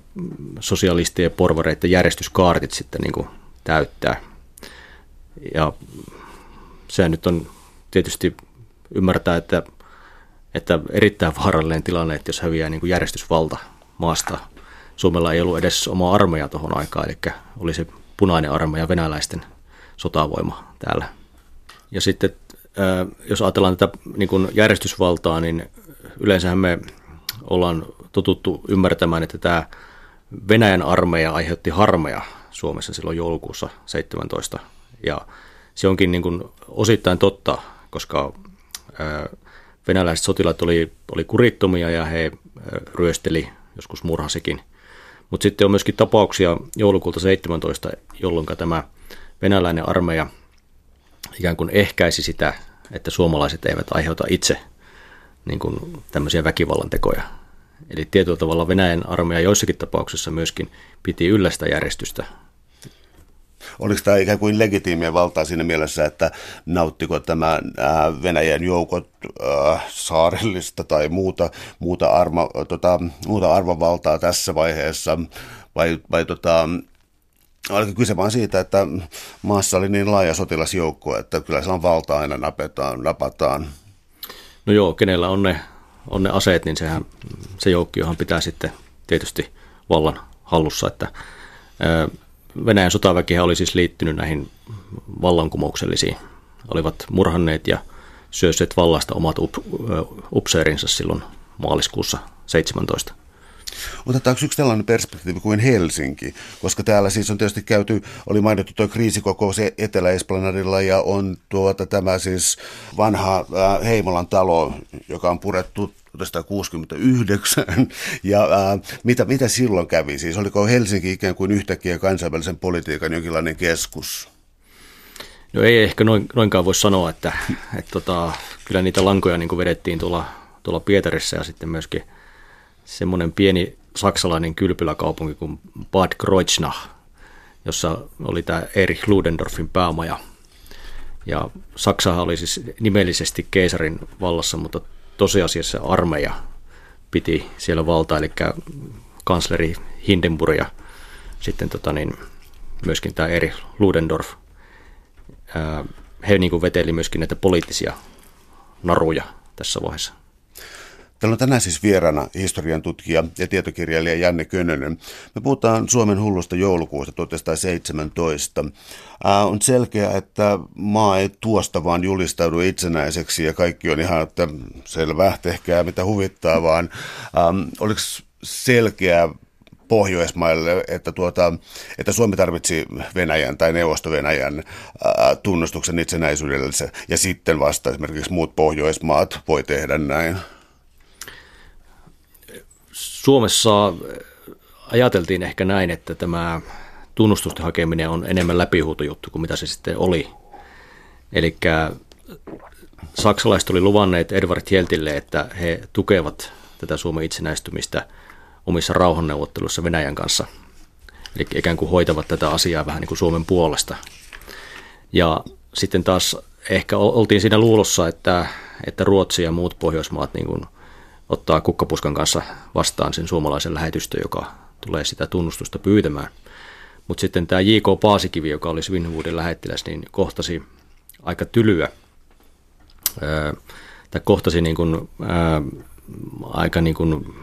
sosialistien ja porvareiden järjestyskaartit sitten niin kuin täyttää. Ja se nyt on tietysti ymmärtää, että, että erittäin vaarallinen tilanne, että jos häviää niin kuin järjestysvalta maasta. Suomella ei ollut edes oma armeija tuohon aikaan, eli oli se punainen armeija venäläisten sotavoima täällä. Ja sitten jos ajatellaan tätä niin kuin järjestysvaltaa, niin yleensähän me ollaan totuttu ymmärtämään, että tämä Venäjän armeija aiheutti harmeja Suomessa silloin joulukuussa 17. Ja se onkin niin kuin osittain totta, koska venäläiset sotilaat oli, oli kurittomia ja he ryösteli, joskus murhasikin mutta sitten on myöskin tapauksia joulukuulta 17, jolloin tämä venäläinen armeija ikään kuin ehkäisi sitä, että suomalaiset eivät aiheuta itse niin kuin tämmöisiä väkivallan tekoja. Eli tietyllä tavalla Venäjän armeija joissakin tapauksissa myöskin piti yllä sitä järjestystä Oliko tämä ikään kuin legitiimiä valtaa siinä mielessä, että nauttiko tämä Venäjän joukot saarellista tai muuta, muuta, arma, tota, muuta arvovaltaa tässä vaiheessa, vai, vai tota, Oliko kyse vain siitä, että maassa oli niin laaja sotilasjoukko, että kyllä se on valta aina napetaan, napataan? No joo, kenellä on ne, on ne aseet, niin sehän, se joukkiohan pitää sitten tietysti vallan hallussa, että Venäjän sotaväki oli siis liittynyt näihin vallankumouksellisiin. Olivat murhanneet ja syösseet vallasta omat up, upseerinsa silloin maaliskuussa 17. Otetaanko yksi tällainen perspektiivi kuin Helsinki, koska täällä siis on tietysti käyty, oli mainittu tuo kriisikokous Etelä-Esplanadilla ja on tuota tämä siis vanha Heimolan talo, joka on purettu 1969. [laughs] Ja ää, mitä, mitä silloin kävi? Siis oliko Helsinki ikään kuin yhtäkkiä kansainvälisen politiikan jonkinlainen keskus? No ei ehkä noin, noinkaan voi sanoa, että, että tota, kyllä niitä lankoja niin vedettiin tuolla, tuolla Pietarissa ja sitten myöskin semmoinen pieni saksalainen kylpyläkaupunki kuin Bad Kreuznach, jossa oli tämä Erich Ludendorffin päämaja. Ja Saksahan oli siis nimellisesti keisarin vallassa, mutta tosiasiassa armeija piti siellä valtaa, eli kansleri Hindenburg ja sitten tota niin, myöskin tämä eri Ludendorff. he niin kuin veteli myöskin näitä poliittisia naruja tässä vaiheessa. Täällä on tänään siis vieraana historian tutkija ja tietokirjailija Janne Könönen. Me puhutaan Suomen hullusta joulukuusta 1917. Ää, on selkeää, että maa ei tuosta vaan julistaudu itsenäiseksi ja kaikki on ihan, että selvä, tehkää mitä huvittaa, vaan äm, oliko selkeää Pohjoismaille, että, tuota, että Suomi tarvitsi Venäjän tai Neuvosto-Venäjän ää, tunnustuksen itsenäisyydelle ja sitten vasta esimerkiksi muut Pohjoismaat voi tehdä näin. Suomessa ajateltiin ehkä näin, että tämä tunnustusten hakeminen on enemmän läpihuutojuttu kuin mitä se sitten oli. Eli saksalaiset oli luvanneet Edward Hjeltille, että he tukevat tätä Suomen itsenäistymistä omissa rauhanneuvotteluissa Venäjän kanssa. Eli ikään kuin hoitavat tätä asiaa vähän niin kuin Suomen puolesta. Ja sitten taas ehkä oltiin siinä luulossa, että, että Ruotsi ja muut Pohjoismaat niin kuin ottaa kukkapuskan kanssa vastaan sen suomalaisen lähetystö, joka tulee sitä tunnustusta pyytämään. Mutta sitten tämä J.K. Paasikivi, joka oli Svinhuudin lähettiläs, niin kohtasi aika tylyä, ää, tai kohtasi niin kuin, ää, aika niin kuin,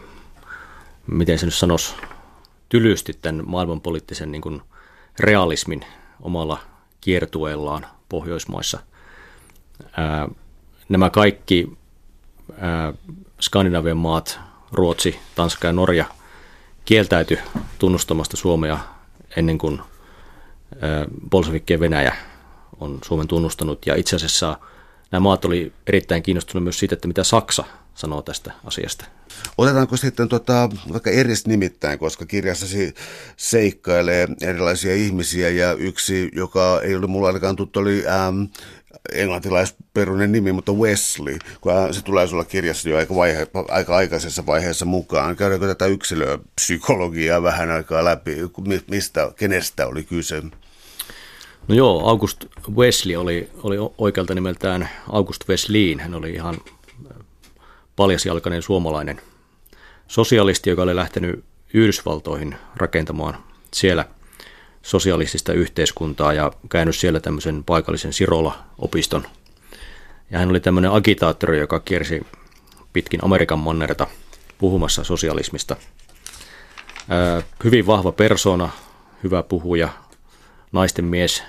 miten se nyt sanoisi, tylysti tämän maailmanpoliittisen niin kuin realismin omalla kiertueellaan Pohjoismaissa. Ää, nämä kaikki ää, Skandinavian maat, Ruotsi, Tanska ja Norja, kieltäytyi tunnustamasta Suomea ennen kuin Bolshevikkien Venäjä on Suomen tunnustanut. Ja itse asiassa nämä maat oli erittäin kiinnostuneet myös siitä, että mitä Saksa sanoo tästä asiasta. Otetaanko sitten tota, vaikka eris nimittäin, koska kirjassasi seikkailee erilaisia ihmisiä ja yksi, joka ei ole mulla ainakaan tuttu, oli ähm, englantilaisperunen nimi, mutta Wesley, kun se tulee sulla kirjassa jo aika, vaihe, aika aikaisessa vaiheessa mukaan. Käydäänkö tätä yksilöpsykologiaa vähän aikaa läpi, mistä, kenestä oli kyse? No joo, August Wesley oli, oli oikealta nimeltään August Wesleyin. Hän oli ihan paljasjalkainen suomalainen sosialisti, joka oli lähtenyt Yhdysvaltoihin rakentamaan siellä sosialistista yhteiskuntaa ja käynyt siellä tämmöisen paikallisen Sirola-opiston. Ja hän oli tämmöinen agitaattori, joka kiersi pitkin Amerikan mannerta puhumassa sosialismista. hyvin vahva persona, hyvä puhuja, naisten mies.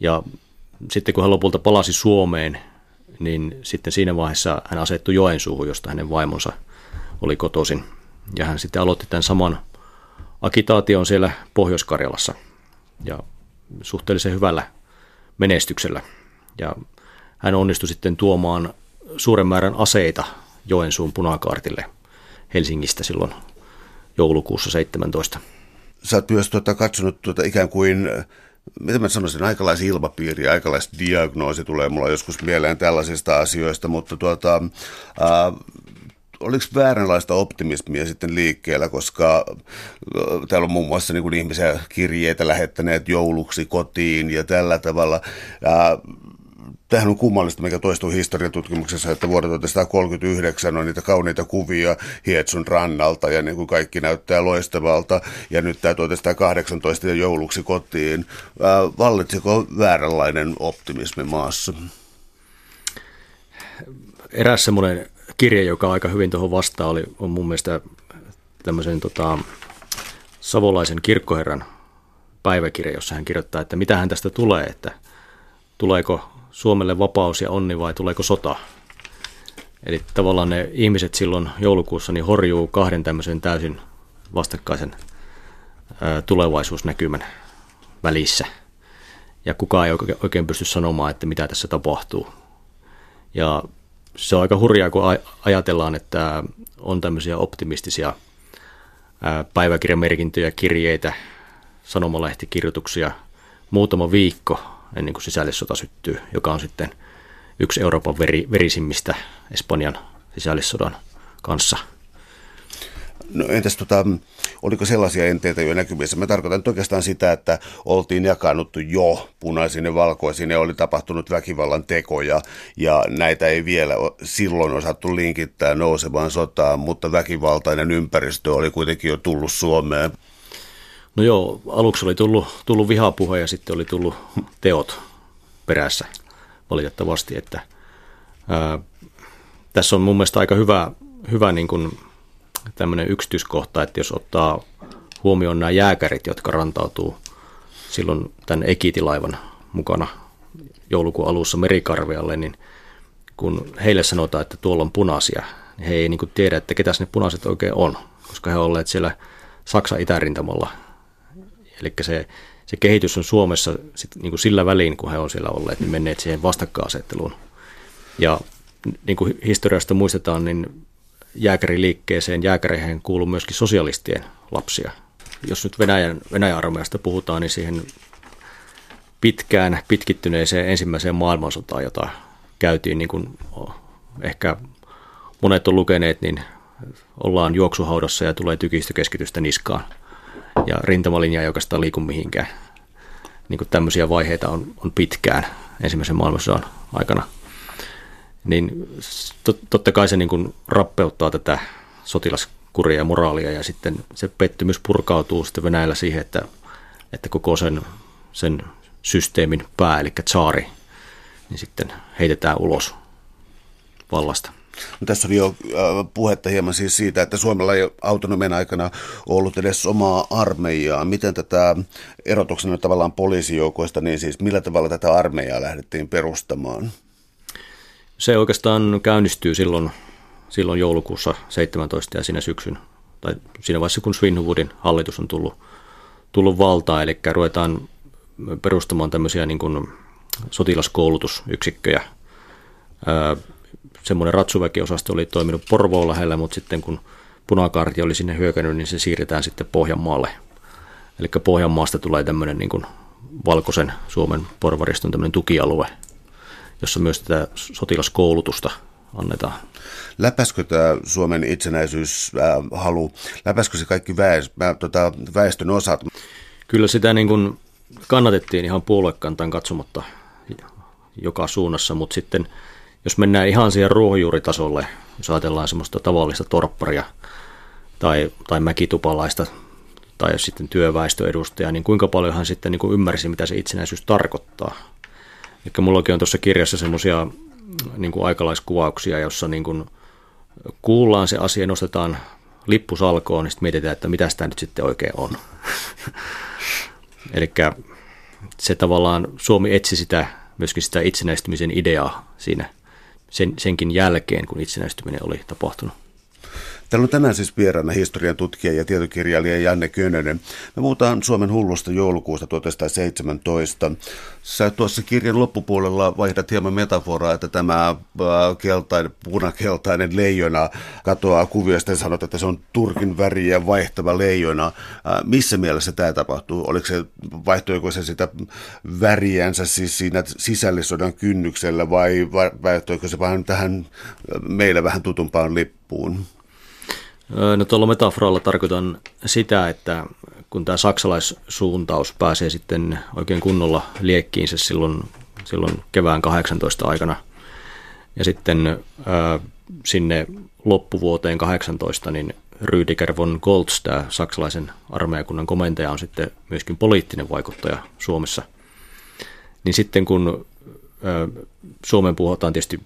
ja sitten kun hän lopulta palasi Suomeen, niin sitten siinä vaiheessa hän asettui Joensuuhun, josta hänen vaimonsa oli kotoisin. Ja hän sitten aloitti tämän saman agitaation siellä Pohjois-Karjalassa ja suhteellisen hyvällä menestyksellä. Ja hän onnistui sitten tuomaan suuren määrän aseita Joensuun punakaartille Helsingistä silloin joulukuussa 17. Sä oot myös tuota, katsonut tuota ikään kuin mitä mä sanoisin, aikalaisen ilmapiiri, aikalaisen diagnoosi tulee mulla joskus mieleen tällaisista asioista, mutta tuota, oliko vääränlaista optimismia sitten liikkeellä, koska täällä on muun muassa niin kuin ihmisiä kirjeitä lähettäneet jouluksi kotiin ja tällä tavalla. Ää, Tämähän on kummallista, mikä toistuu historiatutkimuksessa, että vuodelta 1939 on niitä kauniita kuvia Hietsun rannalta ja niin kuin kaikki näyttää loistavalta. Ja nyt tämä 1918 ja jouluksi kotiin. Vallitsiko vääränlainen optimismi maassa? Eräs semmoinen kirje, joka aika hyvin tuohon vastaa, oli, on mun mielestä tämmöisen tota, savolaisen kirkkoherran päiväkirja, jossa hän kirjoittaa, että mitä hän tästä tulee, että tuleeko Suomelle vapaus ja onni vai tuleeko sota. Eli tavallaan ne ihmiset silloin joulukuussa niin horjuu kahden tämmöisen täysin vastakkaisen tulevaisuusnäkymän välissä. Ja kukaan ei oikein pysty sanomaan, että mitä tässä tapahtuu. Ja se on aika hurjaa, kun ajatellaan, että on tämmöisiä optimistisia päiväkirjamerkintöjä, kirjeitä, sanomalehtikirjoituksia. Muutama viikko ennen kuin sisällissota syttyy, joka on sitten yksi Euroopan veri, verisimmistä Espanjan sisällissodan kanssa – No entäs tota, oliko sellaisia enteitä jo näkyvissä? Mä tarkoitan oikeastaan sitä, että oltiin jakannuttu jo punaisiin ja valkoisiin ja oli tapahtunut väkivallan tekoja ja näitä ei vielä silloin osattu linkittää nousevaan sotaan, mutta väkivaltainen ympäristö oli kuitenkin jo tullut Suomeen. No joo, aluksi oli tullut, tullut vihapuhe ja sitten oli tullut teot perässä valitettavasti, että ää, tässä on mun mielestä aika hyvä, hyvä niin kuin tämmöinen yksityiskohta, että jos ottaa huomioon nämä jääkärit, jotka rantautuu silloin tämän ekitilaivan mukana joulukuun alussa merikarvialle, niin kun heille sanotaan, että tuolla on punaisia, niin he ei niin tiedä, että ketäs ne punaiset oikein on, koska he ovat olleet siellä Saksan itärintamalla. Eli se, se kehitys on Suomessa sit niin kuin sillä väliin, kun he on siellä olleet, niin menneet siihen vastakkainasetteluun. Ja niin kuin historiasta muistetaan, niin jääkäriliikkeeseen jääkäreihin kuuluu myöskin sosialistien lapsia. Jos nyt Venäjän, Venäjän armeijasta puhutaan, niin siihen pitkään pitkittyneeseen ensimmäiseen maailmansotaan, jota käytiin, niin kuin ehkä monet on lukeneet, niin ollaan juoksuhaudassa ja tulee tykistökeskitystä niskaan. Ja rintamalinja ei oikeastaan liiku mihinkään. Niin kuin tämmöisiä vaiheita on, on pitkään. ensimmäisen maailmansodan aikana. Niin totta kai se niin kuin rappeuttaa tätä sotilaskuria ja moraalia ja sitten se pettymys purkautuu sitten Venäjällä siihen, että, että koko sen, sen systeemin pää, eli tsaari, niin sitten heitetään ulos vallasta. No, tässä oli jo äh, puhetta hieman siis siitä, että Suomella ei autonomian aikana ollut edes omaa armeijaa. Miten tätä erotuksena tavallaan poliisijoukoista, niin siis millä tavalla tätä armeijaa lähdettiin perustamaan? Se oikeastaan käynnistyy silloin, silloin joulukuussa 17 ja siinä syksyn, tai siinä vaiheessa kun Svinhuvudin hallitus on tullut, tullut valtaan, eli ruvetaan perustamaan tämmöisiä niin kuin sotilaskoulutusyksikköjä. Semmoinen ratsuväkiosasto oli toiminut Porvoon lähellä, mutta sitten kun punakaarti oli sinne hyökännyt, niin se siirretään sitten Pohjanmaalle. Eli Pohjanmaasta tulee tämmöinen niin kuin valkoisen Suomen porvariston tämmöinen tukialue, jossa myös tätä sotilaskoulutusta annetaan. Läpäskö tämä Suomen itsenäisyys äh, halu, läpäskö se kaikki väes, äh, tota, väestön osat? Kyllä sitä niin kuin kannatettiin ihan puoluekantaan katsomatta joka suunnassa, mutta sitten – jos mennään ihan siihen ruohonjuuritasolle, jos ajatellaan semmoista tavallista torpparia tai, tai mäkitupalaista tai sitten työväestöedustajaa, niin kuinka paljon hän sitten niin kuin ymmärsi, mitä se itsenäisyys tarkoittaa. Eli mullakin on tuossa kirjassa semmoisia niin kuin aikalaiskuvauksia, jossa niin kuin kuullaan se asia, nostetaan lippu salkoon, niin sitten mietitään, että mitä sitä nyt sitten oikein on. [laughs] Eli se tavallaan Suomi etsi sitä, myöskin sitä itsenäistymisen ideaa siinä sen, senkin jälkeen, kun itsenäistyminen oli tapahtunut. Täällä on tänään siis vieraana historian tutkija ja tietokirjailija Janne Könönen. Me puhutaan Suomen hullusta joulukuusta 1917. Sä tuossa kirjan loppupuolella vaihdat hieman metaforaa, että tämä äh, keltainen, punakeltainen leijona katoaa kuviosta ja sanot, että se on Turkin väriä vaihtava leijona. Äh, missä mielessä tämä tapahtuu? Oliko se, vaihtoiko se sitä väriänsä siis siinä sisällissodan kynnyksellä vai vaihtoiko se vähän tähän meille vähän tutumpaan lippuun? No tuolla metaforalla tarkoitan sitä, että kun tämä saksalaissuuntaus pääsee sitten oikein kunnolla liekkiinsä silloin, silloin kevään 18 aikana ja sitten ää, sinne loppuvuoteen 18, niin Rüdiger von Goltz, tämä saksalaisen armeijakunnan komentaja, on sitten myöskin poliittinen vaikuttaja Suomessa. Niin sitten kun ää, Suomen puhutaan tietysti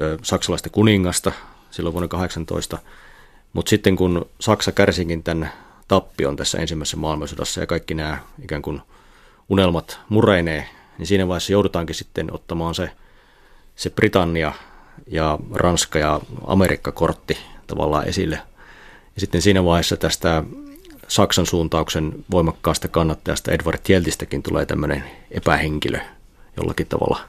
ää, saksalaista kuningasta silloin vuonna 18, mutta sitten kun Saksa kärsikin tämän tappion tässä ensimmäisessä maailmansodassa ja kaikki nämä ikään kuin unelmat mureinee, niin siinä vaiheessa joudutaankin sitten ottamaan se, se Britannia ja Ranska ja Amerikka-kortti tavallaan esille. Ja sitten siinä vaiheessa tästä Saksan suuntauksen voimakkaasta kannattajasta Edward Tjeltistäkin tulee tämmöinen epähenkilö jollakin tavalla.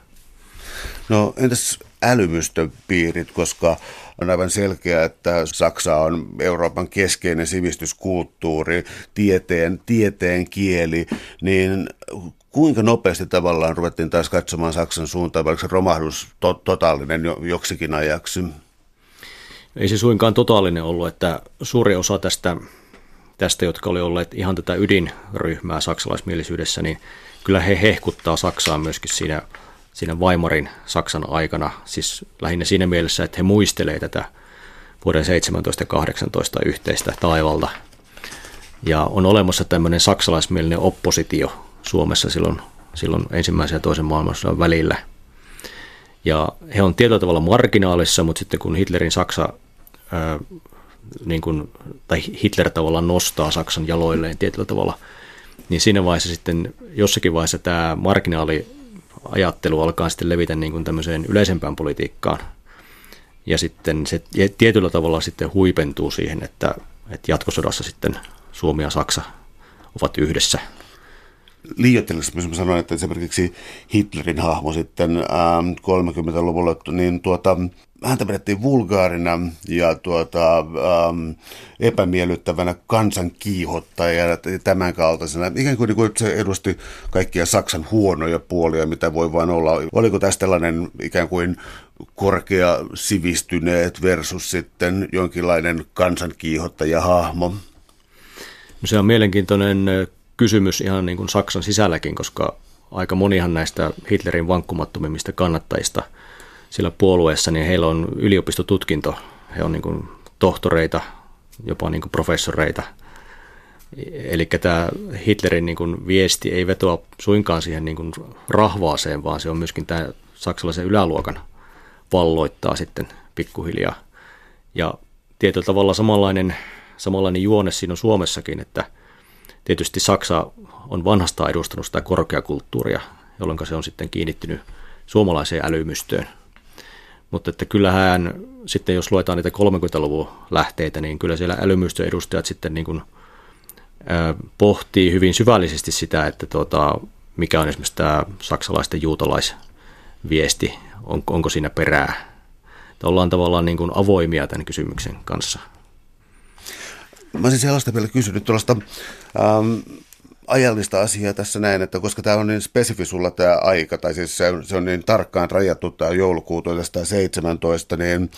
No entäs älymystöpiirit, koska on aivan selkeää, että Saksa on Euroopan keskeinen sivistyskulttuuri, tieteen, tieteen kieli, niin kuinka nopeasti tavallaan ruvettiin taas katsomaan Saksan suuntaan, vaikka se romahdus to- totaalinen jo, joksikin ajaksi? Ei se suinkaan totaalinen ollut, että suuri osa tästä, tästä, jotka oli olleet ihan tätä ydinryhmää saksalaismielisyydessä, niin kyllä he hehkuttaa Saksaa myöskin siinä siinä Weimarin Saksan aikana, siis lähinnä siinä mielessä, että he muistelee tätä vuoden 17 ja 18 yhteistä taivalta. Ja on olemassa tämmöinen saksalaismielinen oppositio Suomessa silloin, silloin ensimmäisen ja toisen maailmansodan välillä. Ja he on tietyllä tavalla marginaalissa, mutta sitten kun Hitlerin Saksa, ää, niin kuin, tai Hitler tavallaan nostaa Saksan jaloilleen tietyllä tavalla, niin siinä vaiheessa sitten jossakin vaiheessa tämä marginaali ajattelu alkaa sitten levitä niin kuin tämmöiseen yleisempään politiikkaan. Ja sitten se tietyllä tavalla sitten huipentuu siihen, että, että jatkosodassa sitten Suomi ja Saksa ovat yhdessä. Liioittelussa mä sanoin, että esimerkiksi Hitlerin hahmo sitten ähm, 30-luvulla, niin tuota, häntä pidettiin vulgaarina ja tuota, ähm, epämiellyttävänä kansan kiihottajana ja tämän kaltaisena. Ikään kuin, niin kuin se edusti kaikkia Saksan huonoja puolia, mitä voi vain olla. Oliko tässä tällainen ikään kuin korkea sivistyneet versus sitten jonkinlainen kansan kiihottaja hahmo? Se on mielenkiintoinen kysymys ihan niin kuin Saksan sisälläkin, koska aika monihan näistä Hitlerin vankkumattomimmista kannattajista sillä puolueessa, niin heillä on yliopistotutkinto. He on niin kuin tohtoreita, jopa niin kuin professoreita. Eli tämä Hitlerin niin kuin viesti ei vetoa suinkaan siihen niin kuin rahvaaseen, vaan se on myöskin tämä saksalaisen yläluokan valloittaa sitten pikkuhiljaa. Ja tietyllä tavalla samanlainen, samanlainen juone siinä on Suomessakin, että tietysti Saksa on vanhasta edustanut sitä korkeakulttuuria, jolloin se on sitten kiinnittynyt suomalaiseen älymystöön. Mutta että kyllähän sitten, jos luetaan niitä 30-luvun lähteitä, niin kyllä siellä älymystön edustajat sitten niin kuin, ä, pohtii hyvin syvällisesti sitä, että tuota, mikä on esimerkiksi tämä saksalaisten juutalaisviesti, on, onko siinä perää. Että ollaan tavallaan niin kuin avoimia tämän kysymyksen kanssa. Mä olisin sellaista vielä kysynyt tuollaista ähm, ajallista asiaa tässä näin, että koska tämä on niin spesifi sulla tämä aika, tai siis se se on niin tarkkaan rajattu tämä joulukuu 1917, niin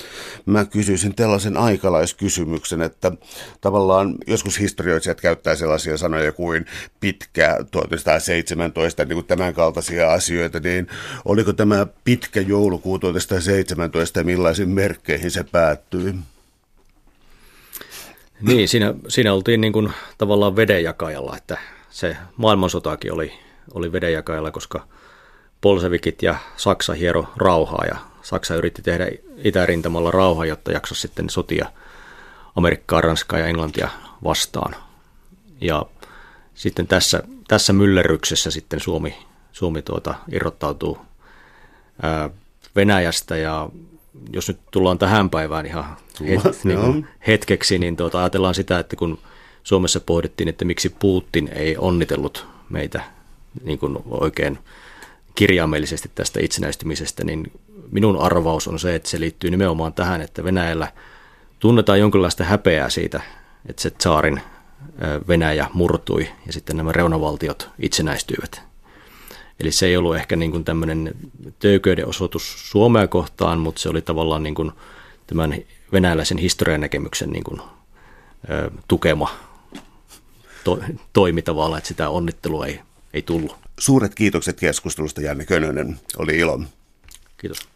mä kysyisin tällaisen aikalaiskysymyksen, että tavallaan joskus historioitsijat käyttää sellaisia sanoja kuin pitkä 1917, niin kuin tämän kaltaisia asioita, niin oliko tämä pitkä joulukuu 1917 ja millaisiin merkkeihin se päättyi? Niin, siinä, siinä oltiin niin kuin tavallaan vedenjakajalla, että se maailmansotakin oli, oli vedenjakajalla, koska Polsevikit ja Saksa hiero rauhaa ja Saksa yritti tehdä itärintamalla rauhaa, jotta jaksaisi sitten sotia Amerikkaa, Ranskaa ja Englantia vastaan. Ja sitten tässä, tässä myllerryksessä sitten Suomi, Suomi tuota, irrottautuu ää, Venäjästä ja jos nyt tullaan tähän päivään ihan het, niin hetkeksi, niin tuota, ajatellaan sitä, että kun Suomessa pohdittiin, että miksi Putin ei onnitellut meitä niin kuin oikein kirjaimellisesti tästä itsenäistymisestä, niin minun arvaus on se, että se liittyy nimenomaan tähän, että Venäjällä tunnetaan jonkinlaista häpeää siitä, että se saarin Venäjä murtui ja sitten nämä reunavaltiot itsenäistyivät. Eli se ei ollut ehkä niin kuin tämmöinen töyköyden osoitus Suomea kohtaan, mutta se oli tavallaan niin kuin tämän venäläisen historian näkemyksen niin kuin, ö, tukema to, toimi tavallaan, että sitä onnittelua ei, ei tullut. Suuret kiitokset keskustelusta, Janne Könönen. Oli ilo. Kiitos.